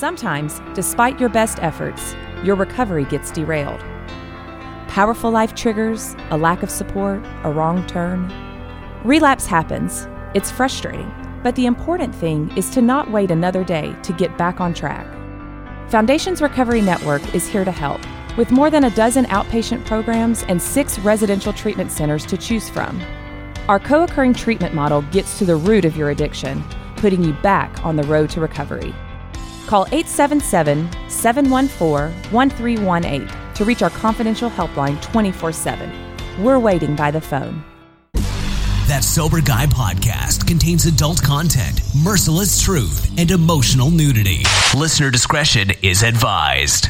Sometimes, despite your best efforts, your recovery gets derailed. Powerful life triggers, a lack of support, a wrong turn. Relapse happens. It's frustrating, but the important thing is to not wait another day to get back on track. Foundations Recovery Network is here to help, with more than a dozen outpatient programs and six residential treatment centers to choose from. Our co occurring treatment model gets to the root of your addiction, putting you back on the road to recovery. Call 877 714 1318 to reach our confidential helpline 24 7. We're waiting by the phone. That Sober Guy podcast contains adult content, merciless truth, and emotional nudity. Listener discretion is advised.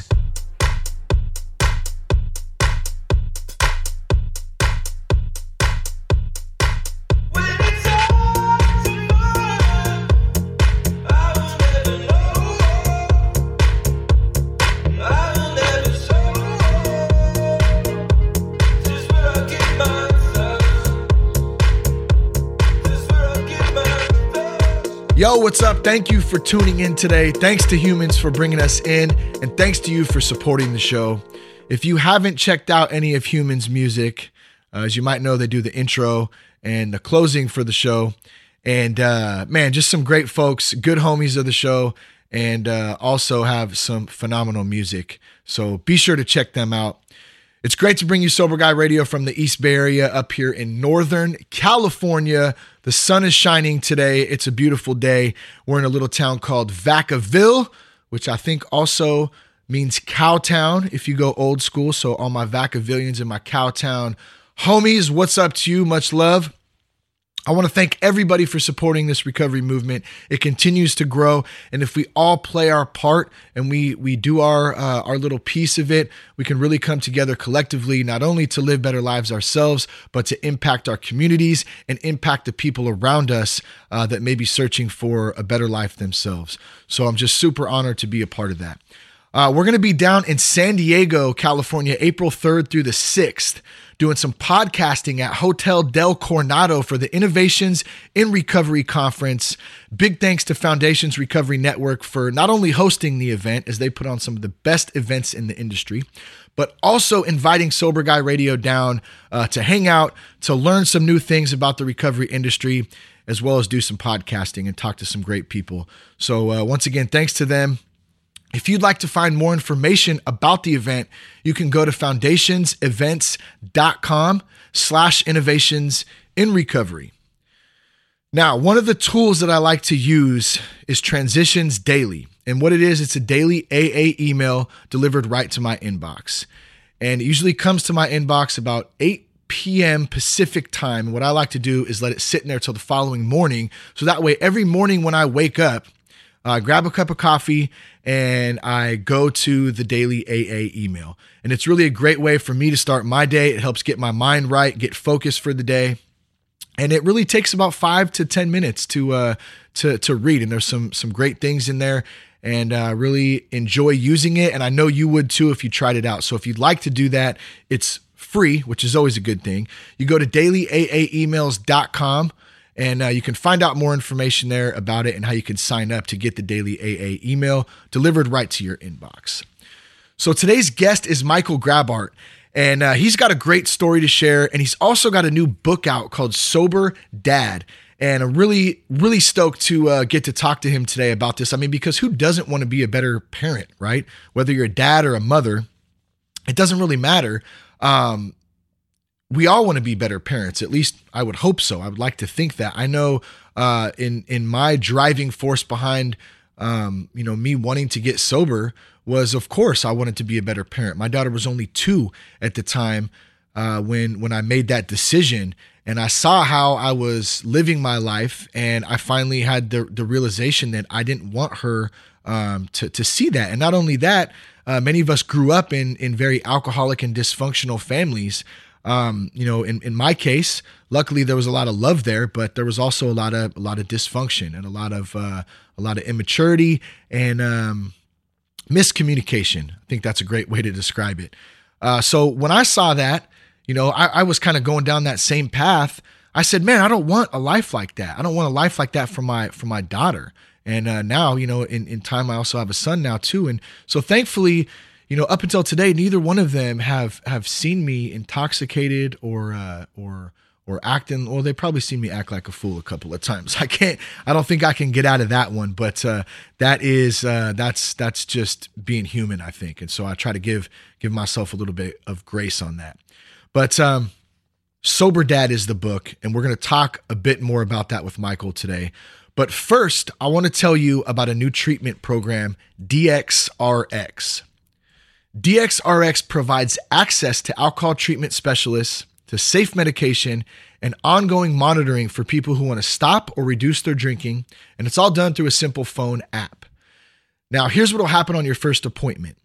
What's up? Thank you for tuning in today. Thanks to Humans for bringing us in, and thanks to you for supporting the show. If you haven't checked out any of Humans' music, uh, as you might know, they do the intro and the closing for the show. And uh, man, just some great folks, good homies of the show, and uh, also have some phenomenal music. So be sure to check them out. It's great to bring you Sober Guy Radio from the East Bay Area up here in Northern California. The sun is shining today. It's a beautiful day. We're in a little town called Vacaville, which I think also means Cowtown if you go old school. So, all my Vacavillians and my Cowtown homies, what's up to you? Much love. I want to thank everybody for supporting this recovery movement. It continues to grow, and if we all play our part and we we do our uh, our little piece of it, we can really come together collectively, not only to live better lives ourselves, but to impact our communities and impact the people around us uh, that may be searching for a better life themselves. So I'm just super honored to be a part of that. Uh, we're going to be down in San Diego, California, April 3rd through the 6th, doing some podcasting at Hotel Del Coronado for the Innovations in Recovery Conference. Big thanks to Foundations Recovery Network for not only hosting the event, as they put on some of the best events in the industry, but also inviting Sober Guy Radio down uh, to hang out, to learn some new things about the recovery industry, as well as do some podcasting and talk to some great people. So, uh, once again, thanks to them. If you'd like to find more information about the event, you can go to foundationsevents.com slash innovations in recovery. Now, one of the tools that I like to use is Transitions Daily. And what it is, it's a daily AA email delivered right to my inbox. And it usually comes to my inbox about 8 p.m. Pacific time. What I like to do is let it sit in there till the following morning. So that way, every morning when I wake up, uh, grab a cup of coffee and I go to the daily AA email. And it's really a great way for me to start my day. It helps get my mind right, get focused for the day. And it really takes about five to 10 minutes to, uh, to, to read. And there's some, some great things in there and uh, really enjoy using it. And I know you would too if you tried it out. So if you'd like to do that, it's free, which is always a good thing. You go to dailyaaemails.com and uh, you can find out more information there about it and how you can sign up to get the daily AA email delivered right to your inbox. So today's guest is Michael Graubart. And uh, he's got a great story to share. And he's also got a new book out called Sober Dad. And I'm really, really stoked to uh, get to talk to him today about this. I mean, because who doesn't want to be a better parent, right? Whether you're a dad or a mother, it doesn't really matter. Um, we all want to be better parents. At least I would hope so. I would like to think that. I know uh, in in my driving force behind um, you know me wanting to get sober was, of course, I wanted to be a better parent. My daughter was only two at the time uh, when when I made that decision, and I saw how I was living my life, and I finally had the the realization that I didn't want her um, to to see that. And not only that, uh, many of us grew up in in very alcoholic and dysfunctional families. Um, you know, in, in my case, luckily there was a lot of love there, but there was also a lot of a lot of dysfunction and a lot of uh, a lot of immaturity and um, miscommunication. I think that's a great way to describe it. Uh, so when I saw that, you know, I, I was kind of going down that same path. I said, man, I don't want a life like that. I don't want a life like that for my for my daughter. And uh, now, you know, in, in time, I also have a son now too. And so thankfully, you know, up until today, neither one of them have have seen me intoxicated or uh, or or acting. Well, they probably seen me act like a fool a couple of times. I can't. I don't think I can get out of that one. But uh, that is uh, that's that's just being human, I think. And so I try to give give myself a little bit of grace on that. But um, Sober Dad is the book, and we're going to talk a bit more about that with Michael today. But first, I want to tell you about a new treatment program, DXRX. DXRX provides access to alcohol treatment specialists, to safe medication, and ongoing monitoring for people who want to stop or reduce their drinking. And it's all done through a simple phone app. Now, here's what will happen on your first appointment.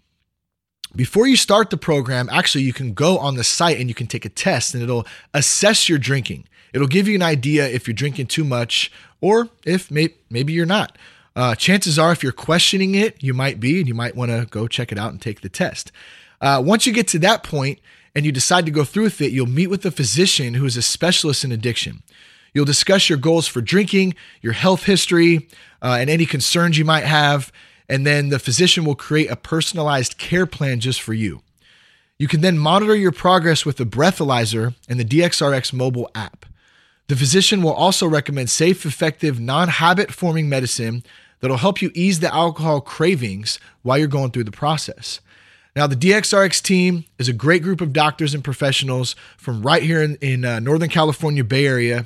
Before you start the program, actually, you can go on the site and you can take a test and it'll assess your drinking. It'll give you an idea if you're drinking too much or if may- maybe you're not. Uh, chances are, if you're questioning it, you might be, and you might want to go check it out and take the test. Uh, once you get to that point and you decide to go through with it, you'll meet with a physician who is a specialist in addiction. You'll discuss your goals for drinking, your health history, uh, and any concerns you might have. And then the physician will create a personalized care plan just for you. You can then monitor your progress with the breathalyzer and the DXRX mobile app. The physician will also recommend safe, effective, non habit forming medicine that'll help you ease the alcohol cravings while you're going through the process. Now, the DXRX team is a great group of doctors and professionals from right here in, in uh, Northern California Bay Area.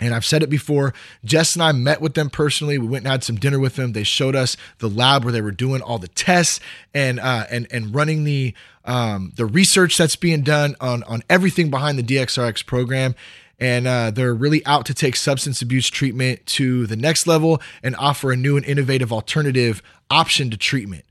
And I've said it before, Jess and I met with them personally. We went and had some dinner with them. They showed us the lab where they were doing all the tests and uh, and and running the um, the research that's being done on on everything behind the DXRX program and uh, they're really out to take substance abuse treatment to the next level and offer a new and innovative alternative option to treatment.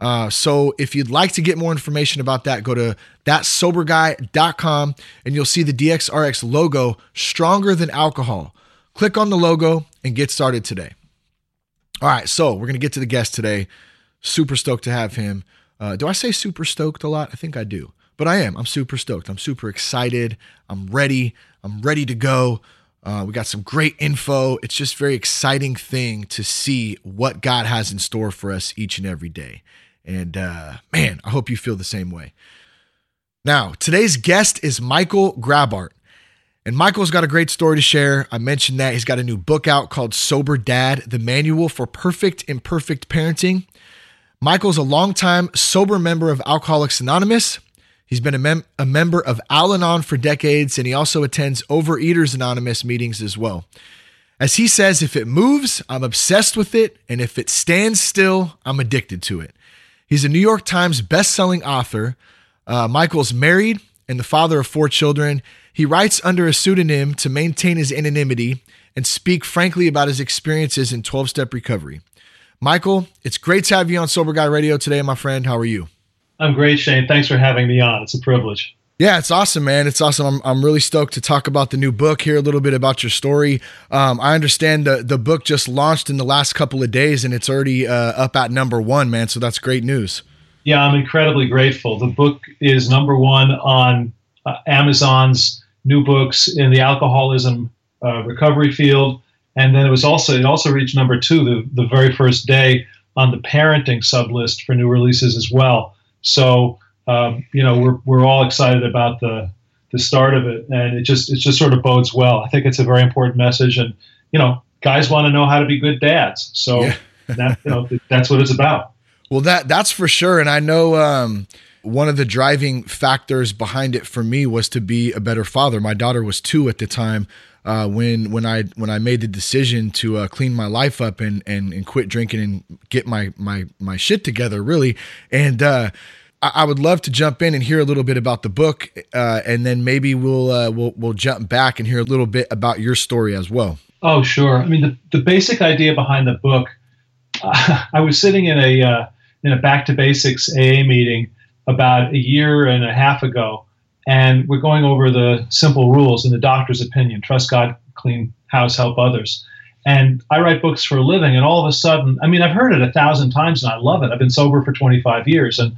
Uh, so if you'd like to get more information about that, go to thatsoberguy.com and you'll see the DXRX logo, stronger than alcohol. Click on the logo and get started today. All right, so we're going to get to the guest today. Super stoked to have him. Uh, do I say super stoked a lot? I think I do, but I am. I'm super stoked. I'm super excited. I'm ready. I'm ready to go. Uh, we got some great info. It's just very exciting thing to see what God has in store for us each and every day. And uh, man, I hope you feel the same way. Now, today's guest is Michael Graubart. And Michael's got a great story to share. I mentioned that he's got a new book out called Sober Dad The Manual for Perfect Imperfect Parenting. Michael's a longtime sober member of Alcoholics Anonymous. He's been a, mem- a member of Al Anon for decades, and he also attends Overeaters Anonymous meetings as well. As he says, if it moves, I'm obsessed with it, and if it stands still, I'm addicted to it. He's a New York Times best-selling author. Uh, Michael's married and the father of four children. He writes under a pseudonym to maintain his anonymity and speak frankly about his experiences in 12 step recovery. Michael, it's great to have you on Sober Guy Radio today, my friend. How are you? I'm great, Shane. Thanks for having me on. It's a privilege. Yeah, it's awesome, man. It's awesome. I'm, I'm really stoked to talk about the new book, hear a little bit about your story. Um, I understand the, the book just launched in the last couple of days and it's already uh, up at number one, man. So that's great news. Yeah, I'm incredibly grateful. The book is number one on uh, Amazon's new books in the alcoholism uh, recovery field. And then it was also, it also reached number two the, the very first day on the parenting sub list for new releases as well. So um, you know we're we're all excited about the the start of it, and it just it just sort of bodes well. I think it's a very important message, and you know guys want to know how to be good dads, so yeah. that you know that's what it's about. Well, that that's for sure, and I know. Um, one of the driving factors behind it for me was to be a better father. My daughter was two at the time, uh, when when I when I made the decision to uh, clean my life up and, and and quit drinking and get my my my shit together really and uh, I, I, would love to jump in and hear a little bit about the book uh, and then maybe we'll uh, we'll we'll jump back and hear a little bit about your story as well. Oh sure, I mean the the basic idea behind the book. I was sitting in a uh, in a back to basics AA meeting about a year and a half ago and we're going over the simple rules in the doctor's opinion trust God, clean house, help others. And I write books for a living, and all of a sudden, I mean, I've heard it a thousand times and I love it. I've been sober for 25 years and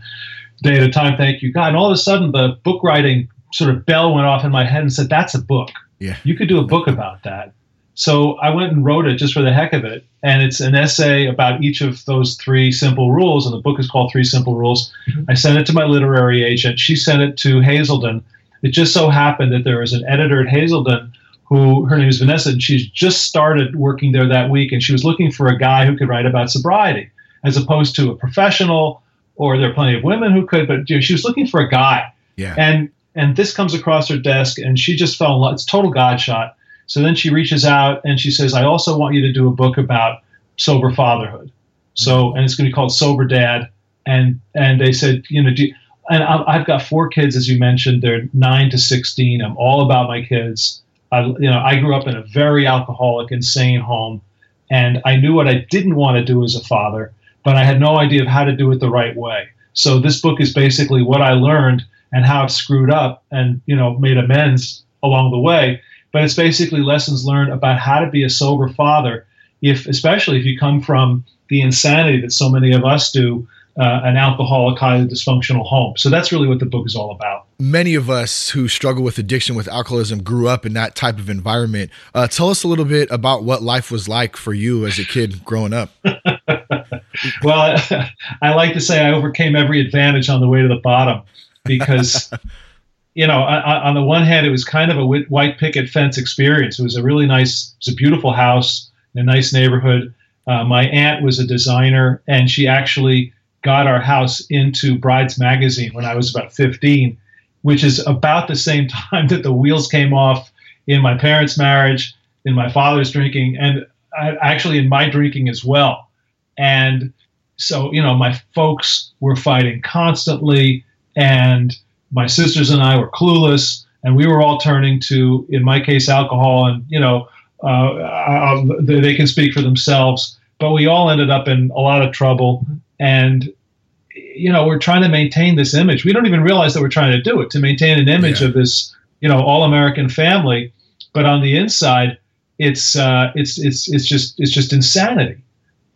day at a time, thank you, God. And all of a sudden, the book writing sort of bell went off in my head and said, That's a book. Yeah. You could do a book about that. So I went and wrote it just for the heck of it. And it's an essay about each of those three simple rules. And the book is called Three Simple Rules. Mm-hmm. I sent it to my literary agent. She sent it to Hazelden. It just so happened that there was an editor at Hazelden who, her name is Vanessa, and she's just started working there that week. And she was looking for a guy who could write about sobriety as opposed to a professional, or there are plenty of women who could, but you know, she was looking for a guy. Yeah. And and this comes across her desk, and she just fell in love. It's total God shot so then she reaches out and she says, I also want you to do a book about sober fatherhood. So, mm-hmm. and it's going to be called Sober Dad. And, and they said, you know, you, and I've got four kids, as you mentioned, they're nine to 16. I'm all about my kids. I, you know, I grew up in a very alcoholic, insane home, and I knew what I didn't want to do as a father, but I had no idea of how to do it the right way. So this book is basically what I learned and how I've screwed up and, you know, made amends along the way but it's basically lessons learned about how to be a sober father if especially if you come from the insanity that so many of us do uh, an alcoholic highly dysfunctional home. So that's really what the book is all about. Many of us who struggle with addiction with alcoholism grew up in that type of environment. Uh, tell us a little bit about what life was like for you as a kid growing up. Well I like to say i overcame every advantage on the way to the bottom because you know, on the one hand, it was kind of a white picket fence experience. It was a really nice, it was a beautiful house in a nice neighborhood. Uh, my aunt was a designer, and she actually got our house into Brides Magazine when I was about 15, which is about the same time that the wheels came off in my parents' marriage, in my father's drinking, and actually in my drinking as well. And so, you know, my folks were fighting constantly, and my sisters and I were clueless, and we were all turning to, in my case, alcohol. And you know, uh, they can speak for themselves. But we all ended up in a lot of trouble, and you know, we're trying to maintain this image. We don't even realize that we're trying to do it to maintain an image yeah. of this, you know, all-American family. But on the inside, it's uh, it's it's it's just it's just insanity.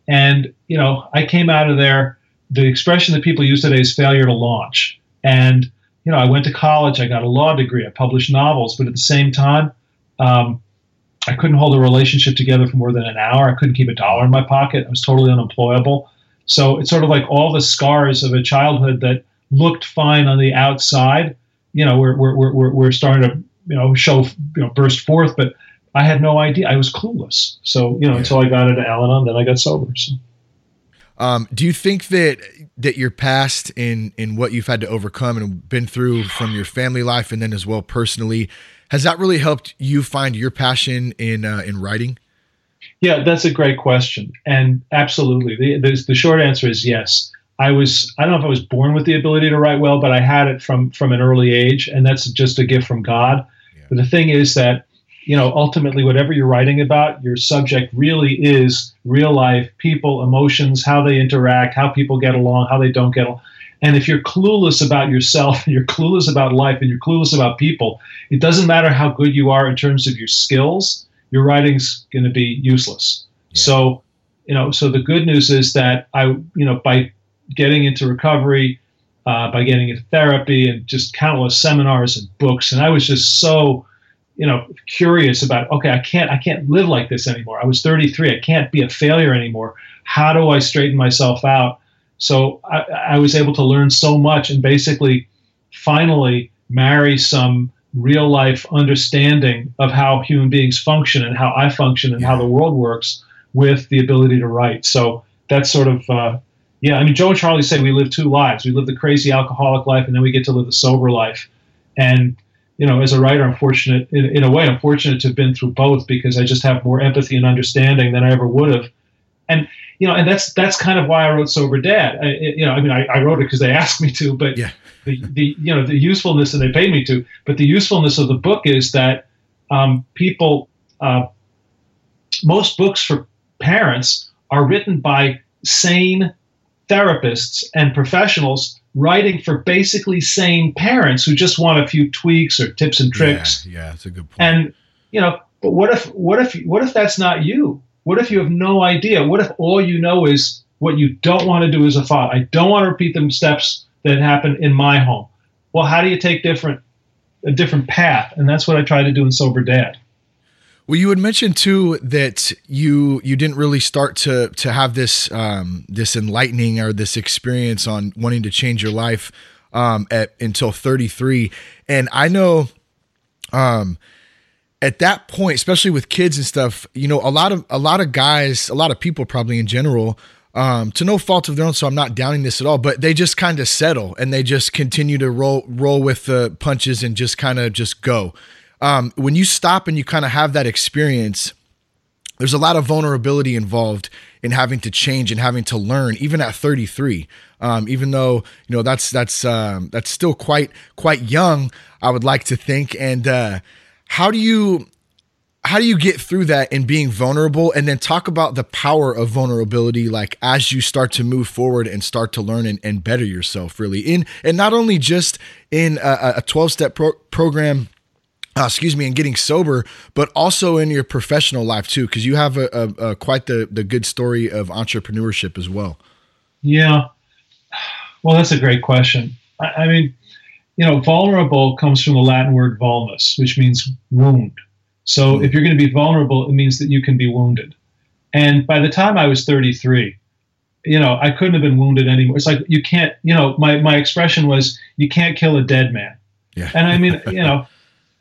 And you know, I came out of there. The expression that people use today is failure to launch. And you know, I went to college, I got a law degree, I published novels, but at the same time, um, I couldn't hold a relationship together for more than an hour. I couldn't keep a dollar in my pocket. I was totally unemployable. So it's sort of like all the scars of a childhood that looked fine on the outside, you know, we're, we're, we're, we're starting to, you know, show, you know, burst forth, but I had no idea. I was clueless. So, you know, yeah. until I got into Al-Anon, then I got sober. So. Um, do you think that that your past in in what you've had to overcome and been through from your family life and then as well personally has that really helped you find your passion in uh, in writing? Yeah, that's a great question, and absolutely, the, the, the short answer is yes. I was I don't know if I was born with the ability to write well, but I had it from from an early age, and that's just a gift from God. Yeah. But the thing is that you know, ultimately, whatever you're writing about, your subject really is real life people, emotions, how they interact, how people get along, how they don't get along. And if you're clueless about yourself and you're clueless about life and you're clueless about people, it doesn't matter how good you are in terms of your skills, your writing's going to be useless. Yeah. So, you know, so the good news is that I, you know, by getting into recovery, uh, by getting into therapy and just countless seminars and books, and I was just so you know curious about okay i can't i can't live like this anymore. I was 33 i can't be a failure anymore. How do i straighten myself out? So i, I was able to learn so much and basically finally marry some real life understanding of how human beings function and how i function and yeah. how the world works with the ability to write. So that's sort of uh, yeah i mean joe and charlie say we live two lives. We live the crazy alcoholic life and then we get to live the sober life. And you know, as a writer, I'm fortunate in, in a way. I'm fortunate to have been through both because I just have more empathy and understanding than I ever would have. And you know, and that's that's kind of why I wrote Sober Dad. I, you know, I mean, I, I wrote it because they asked me to, but yeah. the the you know the usefulness and they paid me to. But the usefulness of the book is that um, people, uh, most books for parents are written by sane therapists and professionals writing for basically sane parents who just want a few tweaks or tips and tricks. Yeah, yeah, that's a good point. And you know, but what if what if what if that's not you? What if you have no idea? What if all you know is what you don't want to do as a father? I don't want to repeat the steps that happened in my home. Well, how do you take different a different path? And that's what I try to do in Sober Dad. Well, you had mentioned too that you you didn't really start to to have this um, this enlightening or this experience on wanting to change your life um, at until 33, and I know um, at that point, especially with kids and stuff, you know, a lot of a lot of guys, a lot of people probably in general. Um, to no fault of their own, so I'm not downing this at all. But they just kind of settle and they just continue to roll roll with the punches and just kind of just go um, when you stop and you kind of have that experience, there's a lot of vulnerability involved in having to change and having to learn, even at 33. Um, even though you know that's that's um, that's still quite quite young, I would like to think. And uh, how do you how do you get through that and being vulnerable and then talk about the power of vulnerability like as you start to move forward and start to learn and, and better yourself really in and not only just in a, a 12 step pro- program uh, excuse me, and getting sober, but also in your professional life too, because you have a, a, a, quite the the good story of entrepreneurship as well. Yeah, well, that's a great question. I, I mean, you know, vulnerable comes from the Latin word vulnus, which means wound. So if you're going to be vulnerable, it means that you can be wounded. And by the time I was 33, you know, I couldn't have been wounded anymore. It's like you can't, you know, my my expression was you can't kill a dead man. Yeah. And I mean, you know.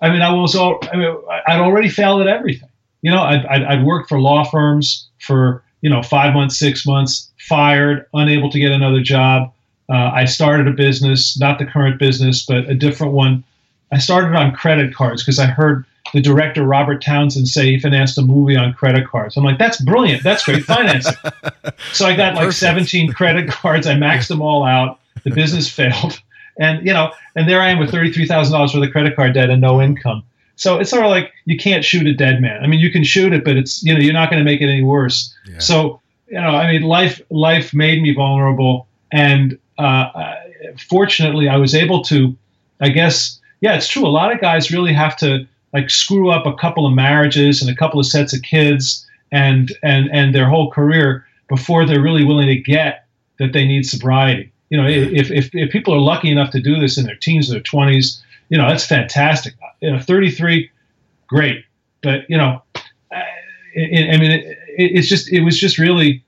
I mean, I was all, I mean, I'd already failed at everything. You know, I'd, I'd, I'd worked for law firms for, you know, five months, six months, fired, unable to get another job. Uh, I started a business, not the current business, but a different one. I started on credit cards because I heard the director Robert Townsend say he financed a movie on credit cards. I'm like, that's brilliant. That's great financing. so I got like 17 credit cards. I maxed them all out. The business failed and you know, and there I am with thirty three thousand dollars worth of credit card debt and no income. So it's sort of like you can't shoot a dead man. I mean, you can shoot it, but it's you know you're not going to make it any worse. Yeah. So you know, I mean, life life made me vulnerable, and uh, fortunately, I was able to. I guess yeah, it's true. A lot of guys really have to like screw up a couple of marriages and a couple of sets of kids and and and their whole career before they're really willing to get that they need sobriety you know, if, if, if people are lucky enough to do this in their teens their 20s, you know, that's fantastic. You know, 33, great. But, you know, I, I mean, it, it's just, it was just really,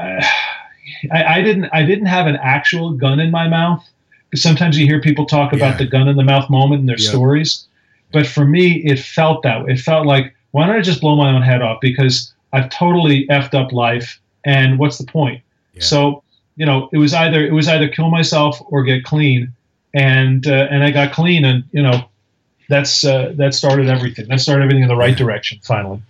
uh, I, I, didn't, I didn't have an actual gun in my mouth. Because sometimes you hear people talk about the gun in the mouth moment in their yeah. stories. But for me, it felt that way. It felt like, why don't I just blow my own head off? Because I've totally effed up life. And what's the point? Yeah. So you know, it was either it was either kill myself or get clean, and uh, and I got clean, and you know, that's uh, that started everything. That started everything in the right direction. Finally.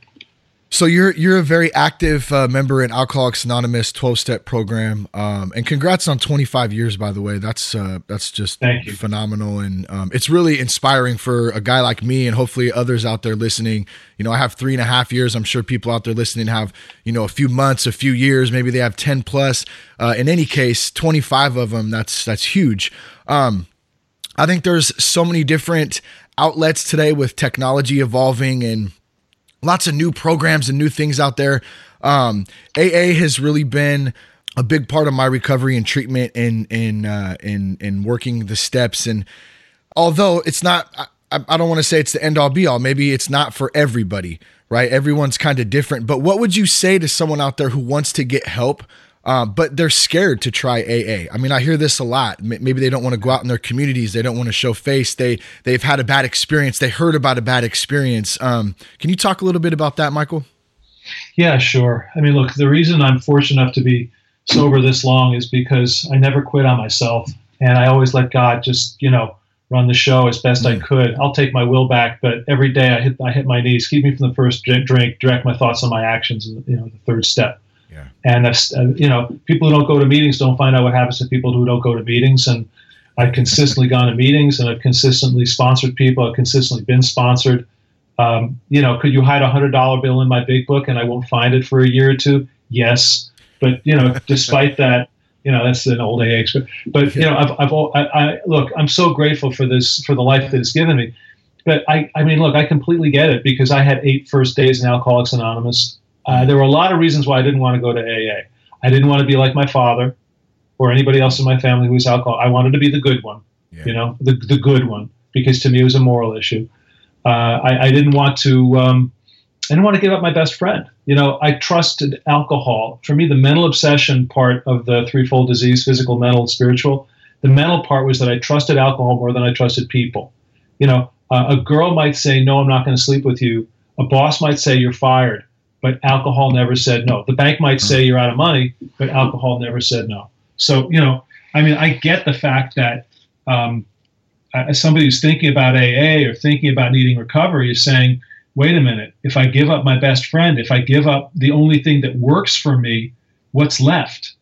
So you're you're a very active uh, member in Alcoholics Anonymous 12 step program, um, and congrats on 25 years. By the way, that's uh, that's just phenomenal, and um, it's really inspiring for a guy like me, and hopefully others out there listening. You know, I have three and a half years. I'm sure people out there listening have you know a few months, a few years, maybe they have 10 plus. Uh, in any case, 25 of them. That's that's huge. Um, I think there's so many different outlets today with technology evolving and lots of new programs and new things out there. Um, AA has really been a big part of my recovery and treatment in in uh, in in working the steps. And although it's not, I, I don't want to say it's the end all be all. Maybe it's not for everybody, right? Everyone's kind of different. But what would you say to someone out there who wants to get help? Um, but they're scared to try AA. I mean, I hear this a lot. Maybe they don't want to go out in their communities. They don't want to show face. They they've had a bad experience. They heard about a bad experience. Um, can you talk a little bit about that, Michael? Yeah, sure. I mean, look, the reason I'm fortunate enough to be sober this long is because I never quit on myself, and I always let God just you know run the show as best mm. I could. I'll take my will back, but every day I hit I hit my knees. Keep me from the first drink. Direct my thoughts on my actions, and you know the third step. Yeah. And uh, you know, people who don't go to meetings don't find out what happens to people who don't go to meetings. And I've consistently gone to meetings, and I've consistently sponsored people. I've consistently been sponsored. Um, you know, could you hide a hundred dollar bill in my big book and I won't find it for a year or two? Yes, but you know, despite that, you know, that's an old AA experience. But you know, I've, I've I, I, look, I'm so grateful for this for the life that it's given me. But I, I mean, look, I completely get it because I had eight first days in Alcoholics Anonymous. Uh, there were a lot of reasons why I didn't want to go to AA. I didn't want to be like my father or anybody else in my family who was alcohol. I wanted to be the good one, yeah. you know, the, the good one, because to me it was a moral issue. Uh, I, I, didn't want to. Um, I didn't want to give up my best friend. You know, I trusted alcohol. For me, the mental obsession part of the threefold disease physical, mental, spiritual the mental part was that I trusted alcohol more than I trusted people. You know, uh, a girl might say, No, I'm not going to sleep with you. A boss might say, You're fired. But alcohol never said no. The bank might say, You're out of money. But alcohol never said no. So, you know, I mean, I get the fact that um, as somebody who's thinking about AA or thinking about needing recovery is saying, wait a minute, if I give up my best friend, if I give up the only thing that works for me, what's left?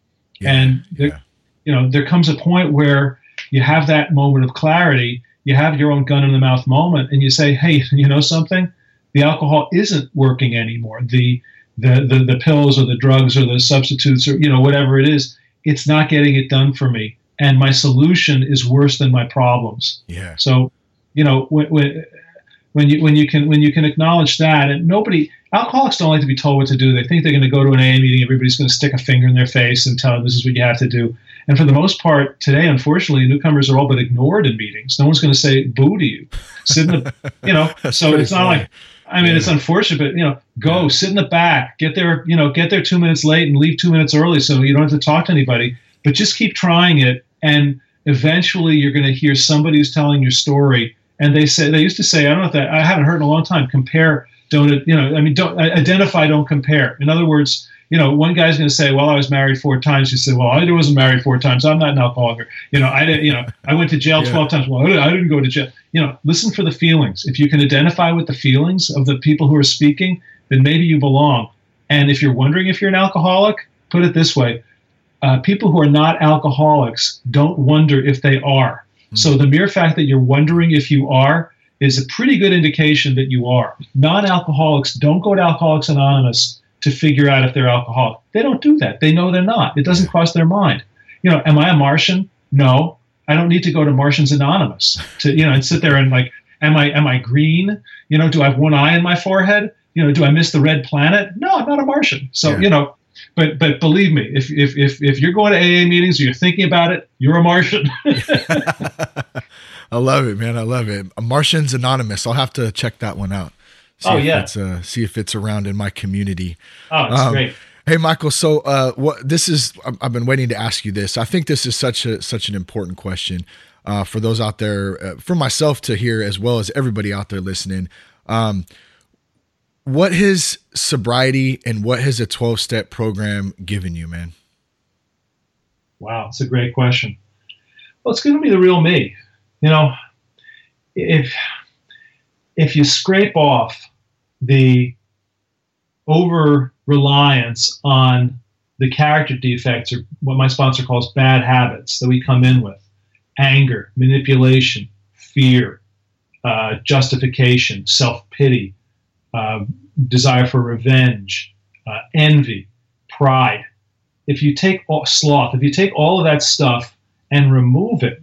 Yeah, and there, yeah. you know, there comes a point where you have that moment of clarity, you have your own gun in the mouth moment, and you say, hey, you know something? The alcohol isn't working anymore. The the, the, the pills or the drugs or the substitutes or you know whatever it is, it's not getting it done for me and my solution is worse than my problems. Yeah. So, you know, when, when, when you when you can when you can acknowledge that, and nobody alcoholics don't like to be told what to do. They think they're going to go to an AA meeting, everybody's going to stick a finger in their face and tell them this is what you have to do. And for the most part, today, unfortunately, newcomers are all but ignored in meetings. No one's going to say boo to you. Sit in the, you know. so it's not funny. like I mean, yeah. it's unfortunate, but you know, go sit in the back, get there, you know, get there two minutes late and leave two minutes early, so you don't have to talk to anybody. But just keep trying it, and eventually you're going to hear somebody who's telling your story. And they say they used to say, I don't know if that I haven't heard in a long time. Compare, don't you know? I mean, don't identify, don't compare. In other words, you know, one guy's going to say, "Well, I was married four times." He said, "Well, I wasn't married four times. I'm not an alcoholic." You know, I didn't. You know, I went to jail yeah. twelve times. Well, I didn't go to jail. You know, listen for the feelings. If you can identify with the feelings of the people who are speaking, then maybe you belong. And if you're wondering if you're an alcoholic, put it this way: uh, people who are not alcoholics don't wonder if they are. Mm-hmm. So the mere fact that you're wondering if you are is a pretty good indication that you are. Non alcoholics don't go to Alcoholics Anonymous to figure out if they're alcoholic. They don't do that. They know they're not. It doesn't cross their mind. You know, am I a Martian? No. I don't need to go to Martians Anonymous to, you know, and sit there and like, am I am I green? You know, do I have one eye in my forehead? You know, do I miss the red planet? No, I'm not a Martian. So, yeah. you know, but but believe me, if if if if you're going to AA meetings or you're thinking about it, you're a Martian. I love it, man. I love it. Martians Anonymous. I'll have to check that one out. See oh yeah. It's, uh, see if it's around in my community. Oh, it's um, great. Hey Michael, so uh, what this is? I've been waiting to ask you this. I think this is such a such an important question uh, for those out there, uh, for myself to hear as well as everybody out there listening. Um, what has sobriety and what has a 12 step program given you, man? Wow, it's a great question. Well, it's going to be the real me. You know, if if you scrape off the over reliance on the character defects or what my sponsor calls bad habits that we come in with anger, manipulation, fear, uh, justification, self pity, uh, desire for revenge, uh, envy, pride. If you take all, sloth, if you take all of that stuff and remove it,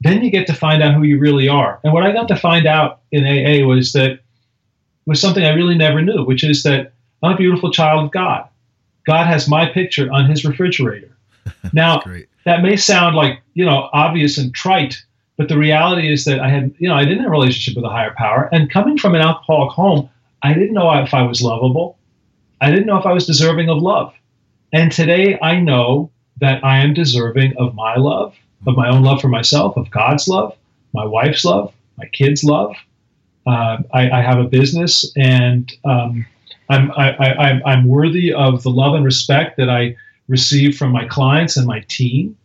then you get to find out who you really are. And what I got to find out in AA was that was something I really never knew, which is that I'm a beautiful child of God. God has my picture on his refrigerator. Now, that may sound like, you know, obvious and trite, but the reality is that I had, you know, I didn't have a relationship with a higher power. And coming from an alcoholic home, I didn't know if I was lovable. I didn't know if I was deserving of love. And today I know that I am deserving of my love, of my own love for myself, of God's love, my wife's love, my kids' love. Uh, I, I, have a business and um, I'm, I, am worthy of the love and respect that I receive from my clients and my team.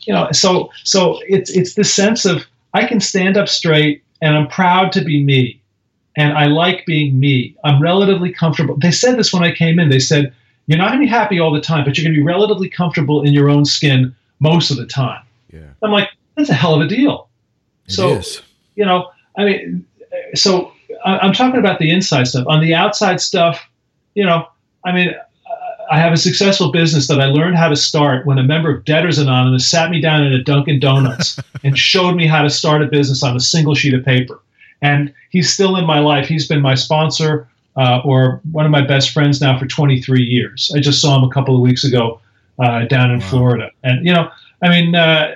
You know, so so it's it's the sense of I can stand up straight and I'm proud to be me and I like being me. I'm relatively comfortable. They said this when I came in. They said, You're not going to be happy all the time, but you're going to be relatively comfortable in your own skin most of the time. Yeah. I'm like, That's a hell of a deal. It so, is. you know, I mean, so I'm talking about the inside stuff. On the outside stuff, you know, I mean, I have a successful business that I learned how to start when a member of Debtors Anonymous sat me down in a Dunkin' Donuts and showed me how to start a business on a single sheet of paper and he's still in my life. He's been my sponsor uh, or one of my best friends now for 23 years. I just saw him a couple of weeks ago uh, down in wow. Florida, and you know, I mean, uh,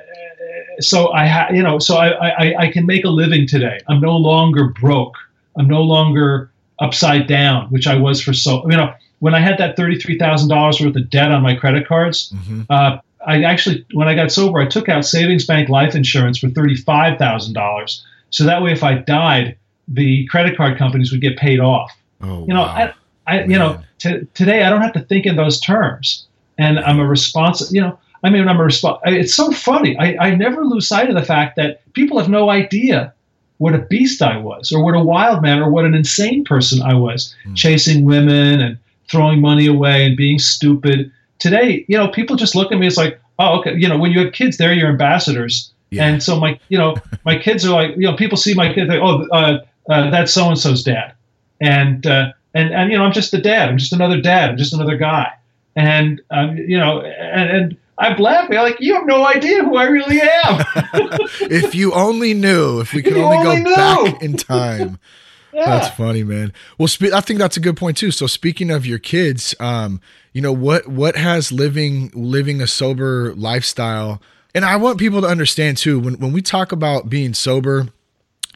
so I, ha- you know, so I, I, I can make a living today. I'm no longer broke. I'm no longer upside down, which I was for so. You know, when I had that thirty-three thousand dollars worth of debt on my credit cards, mm-hmm. uh, I actually, when I got sober, I took out savings bank life insurance for thirty-five thousand dollars. So that way, if I died, the credit card companies would get paid off. Oh, you know, wow. I, I you know, t- today I don't have to think in those terms, and I'm a responsible. You know, I mean, I'm a response. It's so funny. I, I never lose sight of the fact that people have no idea what a beast I was, or what a wild man, or what an insane person I was, mm. chasing women and throwing money away and being stupid. Today, you know, people just look at me as like, oh, okay. You know, when you have kids, they're your ambassadors. Yeah. And so my, you know, my kids are like, you know, people see my kids, like, oh, uh, uh, that's so and so's dad, and uh, and and you know, I'm just the dad. I'm just another dad. I'm just another guy. And um, you know, and, and I'm laughing. I'm like, you have no idea who I really am. if you only knew, if we could only, only, go knew. back in time. yeah. That's funny, man. Well, spe- I think that's a good point too. So speaking of your kids, um, you know what what has living living a sober lifestyle, and I want people to understand too when when we talk about being sober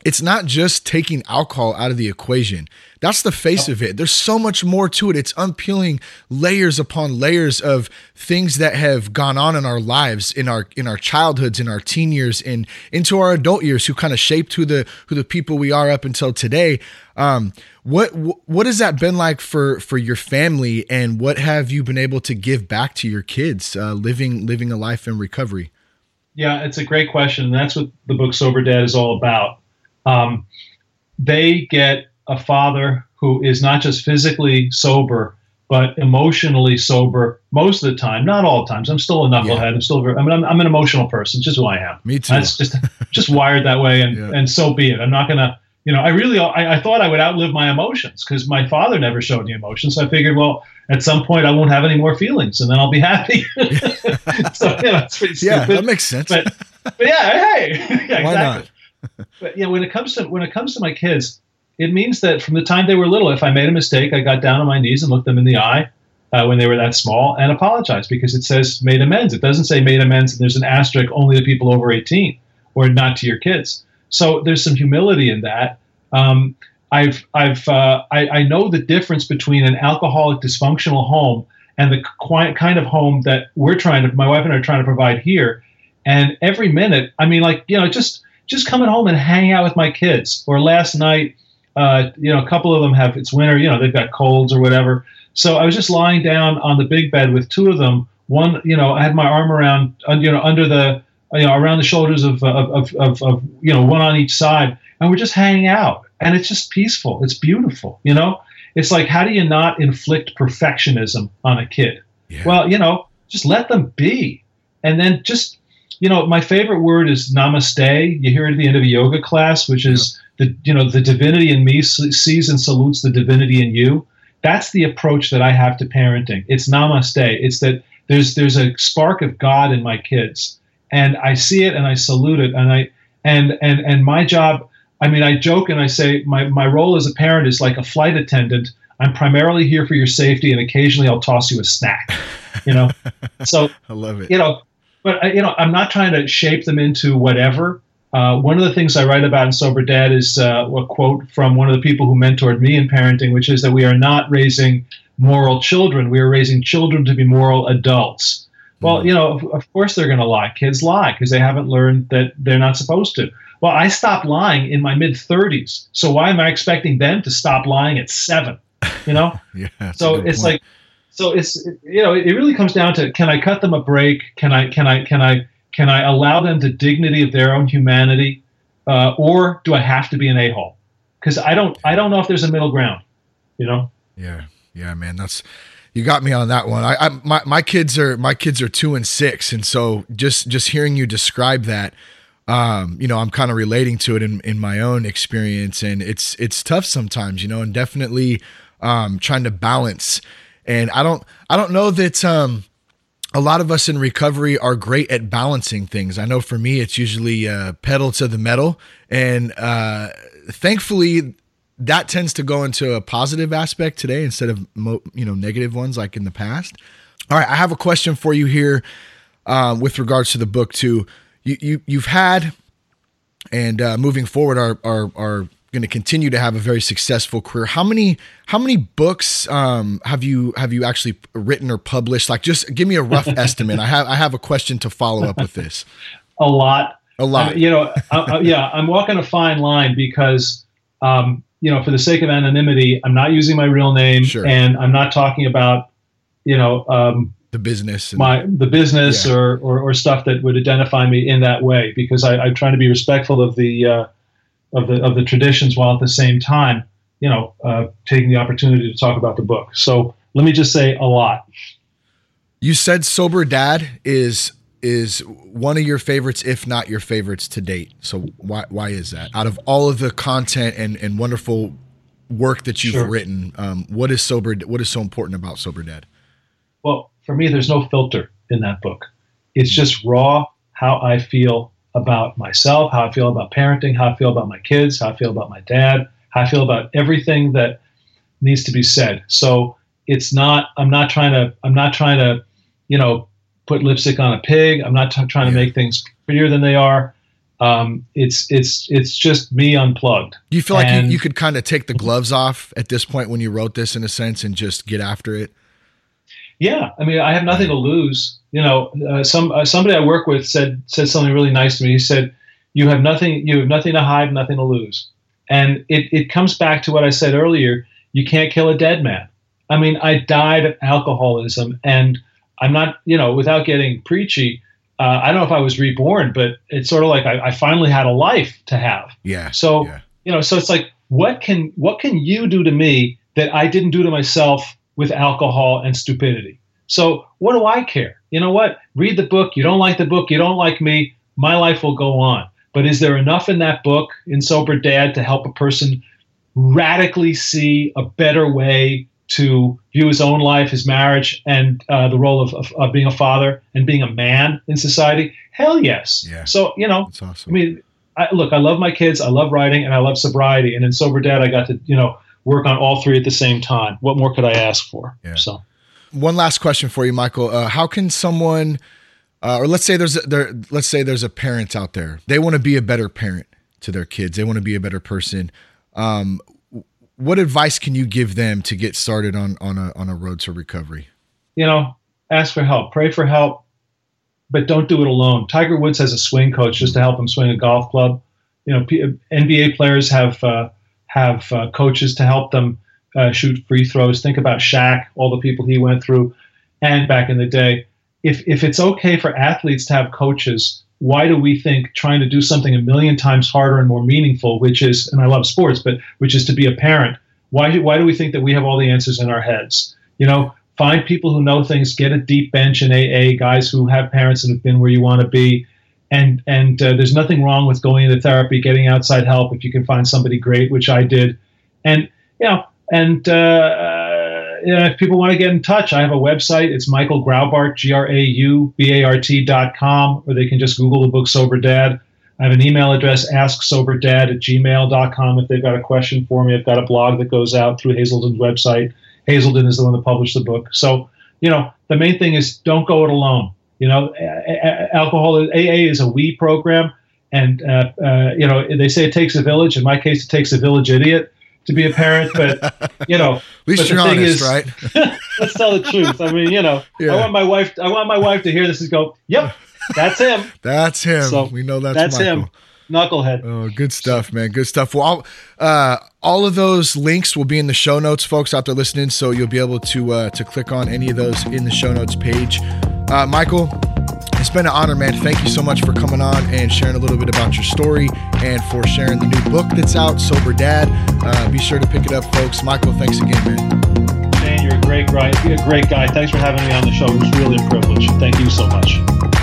it's not just taking alcohol out of the equation. That's the face of it. There's so much more to it. It's unpeeling layers upon layers of things that have gone on in our lives, in our in our childhoods, in our teen years, and into our adult years, who kind of shaped who the who the people we are up until today. Um, what what has that been like for for your family, and what have you been able to give back to your kids, uh, living living a life in recovery? Yeah, it's a great question. That's what the book Sober Dad is all about um, they get a father who is not just physically sober, but emotionally sober most of the time. Not all times. I'm still a knucklehead. Yeah. I'm still. Very, I mean, I'm, I'm, an emotional person. Just who I am. Me too. That's just just wired that way, and yeah. and so be it. I'm not gonna. You know, I really, I, I thought I would outlive my emotions because my father never showed me emotions. So I figured, well, at some point I won't have any more feelings, and then I'll be happy. so you know, yeah, that makes sense. But, but yeah, hey, yeah, Why exactly. not? But know, when it comes to when it comes to my kids, it means that from the time they were little, if I made a mistake, I got down on my knees and looked them in the eye uh, when they were that small and apologized because it says made amends. It doesn't say made amends and there's an asterisk only to people over 18 or not to your kids. So there's some humility in that. Um, I've I've uh, I, I know the difference between an alcoholic dysfunctional home and the quiet kind of home that we're trying to my wife and I are trying to provide here. And every minute, I mean, like you know, just just coming home and hanging out with my kids. Or last night, uh, you know, a couple of them have it's winter, you know, they've got colds or whatever. So I was just lying down on the big bed with two of them. One, you know, I had my arm around, you know, under the, you know, around the shoulders of, of, of, of, you know, one on each side, and we're just hanging out, and it's just peaceful. It's beautiful, you know. It's like, how do you not inflict perfectionism on a kid? Yeah. Well, you know, just let them be, and then just you know, my favorite word is namaste. You hear it at the end of a yoga class, which is the, you know, the divinity in me sees and salutes the divinity in you. That's the approach that I have to parenting. It's namaste. It's that there's there's a spark of God in my kids, and I see it and I salute it, and I and and and my job. I mean, I joke and I say my my role as a parent is like a flight attendant. I'm primarily here for your safety, and occasionally I'll toss you a snack. You know, so I love it. You know, but uh, you know, I'm not trying to shape them into whatever. Uh, one of the things I write about in Sober Dad is uh, a quote from one of the people who mentored me in parenting, which is that we are not raising moral children; we are raising children to be moral adults. Well, mm-hmm. you know, of, of course they're going to lie. Kids lie because they haven't learned that they're not supposed to. Well, I stopped lying in my mid 30s, so why am I expecting them to stop lying at seven? You know, yeah. So it's point. like so it's you know it really comes down to can I cut them a break? Can I can I can I can I allow them the dignity of their own humanity, uh, or do I have to be an a hole? Because I don't I don't know if there's a middle ground. You know. Yeah, yeah, man. That's you got me on that one. I, I my my kids are my kids are two and six, and so just just hearing you describe that. Um, you know, I'm kind of relating to it in, in my own experience, and it's it's tough sometimes, you know, and definitely um, trying to balance and I don't I don't know that um, a lot of us in recovery are great at balancing things. I know for me, it's usually uh, pedal to the metal, and uh, thankfully, that tends to go into a positive aspect today instead of mo- you know negative ones like in the past. All right, I have a question for you here uh, with regards to the book too. You, you you've had and uh, moving forward, our our our going to continue to have a very successful career. How many how many books um, have you have you actually written or published? Like, just give me a rough estimate. I have I have a question to follow up with this. A lot. A lot. you know, yeah, I'm walking a fine line because, um, you know, for the sake of anonymity, I'm not using my real name, Sure. and I'm not talking about, you know, um, the business. And, my the business Yeah. or, or or stuff that would identify me in that way because I, I'm trying to be respectful of the uh, of the of the traditions while at the same time, you know, uh, taking the opportunity to talk about the book. So let me just say a lot. you said sober dad is is one of your favorites, if not your favorites to date. So why why is that? Out of all of the content and and wonderful work that you've Sure. written, um, what is sober? What is so important about sober dad? Well, for me, there's no filter in that book. It's just raw how I feel about myself, how I feel about parenting, how I feel about my kids, how I feel about my dad, how I feel about everything that needs to be said. So it's not. I'm not trying to. I'm not trying to, you know, put lipstick on a pig. I'm not t- trying to make things prettier than they are. Um, it's it's it's just me unplugged. Do you feel like you, you could kind of take the gloves off at this point when you wrote this in a sense and just get after it? Yeah, I mean, I have nothing to lose. You know, uh, some uh, somebody I work with said said something really nice to me. He said, "You have nothing. You have nothing to hide, nothing to lose." And it it comes back to what I said earlier. You can't kill a dead man. I mean, I died of alcoholism, and I'm not. You know, without getting preachy, uh, I don't know if I was reborn, but it's sort of like I, I finally had a life to have. Yeah. So yeah. you know, so it's like, what can what can you do to me that I didn't do to myself with alcohol and stupidity? So what do I care? You know what? Read the book. You don't like the book. You don't like me. My life will go on. But is there enough in that book in Sober Dad to help a person radically see a better way to view his own life, his marriage, and uh, the role of, of, of being a father and being a man in society? Hell yes. Yeah. So you know, awesome. I mean, I, look, I love my kids, I love writing, and I love sobriety. And in Sober Dad, I got to, you know, work on all three at the same time. What more could I ask for? Yeah. So, One last question for you, Michael. Uh, how can someone, uh, or let's say there's a, there, let's say there's a parent out there. They want to be a better parent to their kids. They want to be a better person. Um, what advice can you give them to get started on on a on a road to recovery? you know, ask for help, pray for help, but don't do it alone. Tiger Woods has a swing coach just to help him swing a golf club. You know, P- NBA players have uh, have uh, coaches to help them uh, shoot free throws. Think about Shaq, all the people he went through, and back in the day. If if it's okay for athletes to have coaches, why do we think trying to do something a million times harder and more meaningful, which is, and I love sports, but which is to be a parent? Why why do we think that we have all the answers in our heads? You know, find people who know things, get a deep bench in AA, guys who have parents that have been where you want to be. And and uh, there's nothing wrong with going into therapy, getting outside help if you can find somebody great, which I did. And you know, and uh, know, if people want to get in touch, I have a website. It's Michael Graubart, G R A U B A R T dot com, or they can just Google the book Sober Dad. I have an email address, asksoberdad at gmail.com if they've got a question for me. I've got a blog that goes out through Hazelden's website. Hazelden is the one that published the book. So, you know, the main thing is don't go it alone. You know, alcohol, AA is a we program. And, uh, uh, you know, they say it takes a village. In my case, it takes a village idiot to be a parent. But, you know, at least you're honest, is- right? let's tell the truth. I mean, you know, Yeah. I want my wife, I want my wife to hear this and go, yep, that's him. That's him. So, we know that's, That's Michael. him. Knucklehead. Oh, good stuff, man. Good stuff. Well, uh, all of those links will be in the show notes, folks out there listening. So you'll be able to uh, to click on any of those in the show notes page. Uh, Michael, it's been an honor, man. Thank you so much for coming on and sharing a little bit about your story and for sharing the new book that's out, Sober Dad. Uh, be sure to pick it up, folks. Michael, thanks again, man. Man, you're a great guy. You're a great guy. Thanks for having me on the show. It was really a privilege. Thank you so much.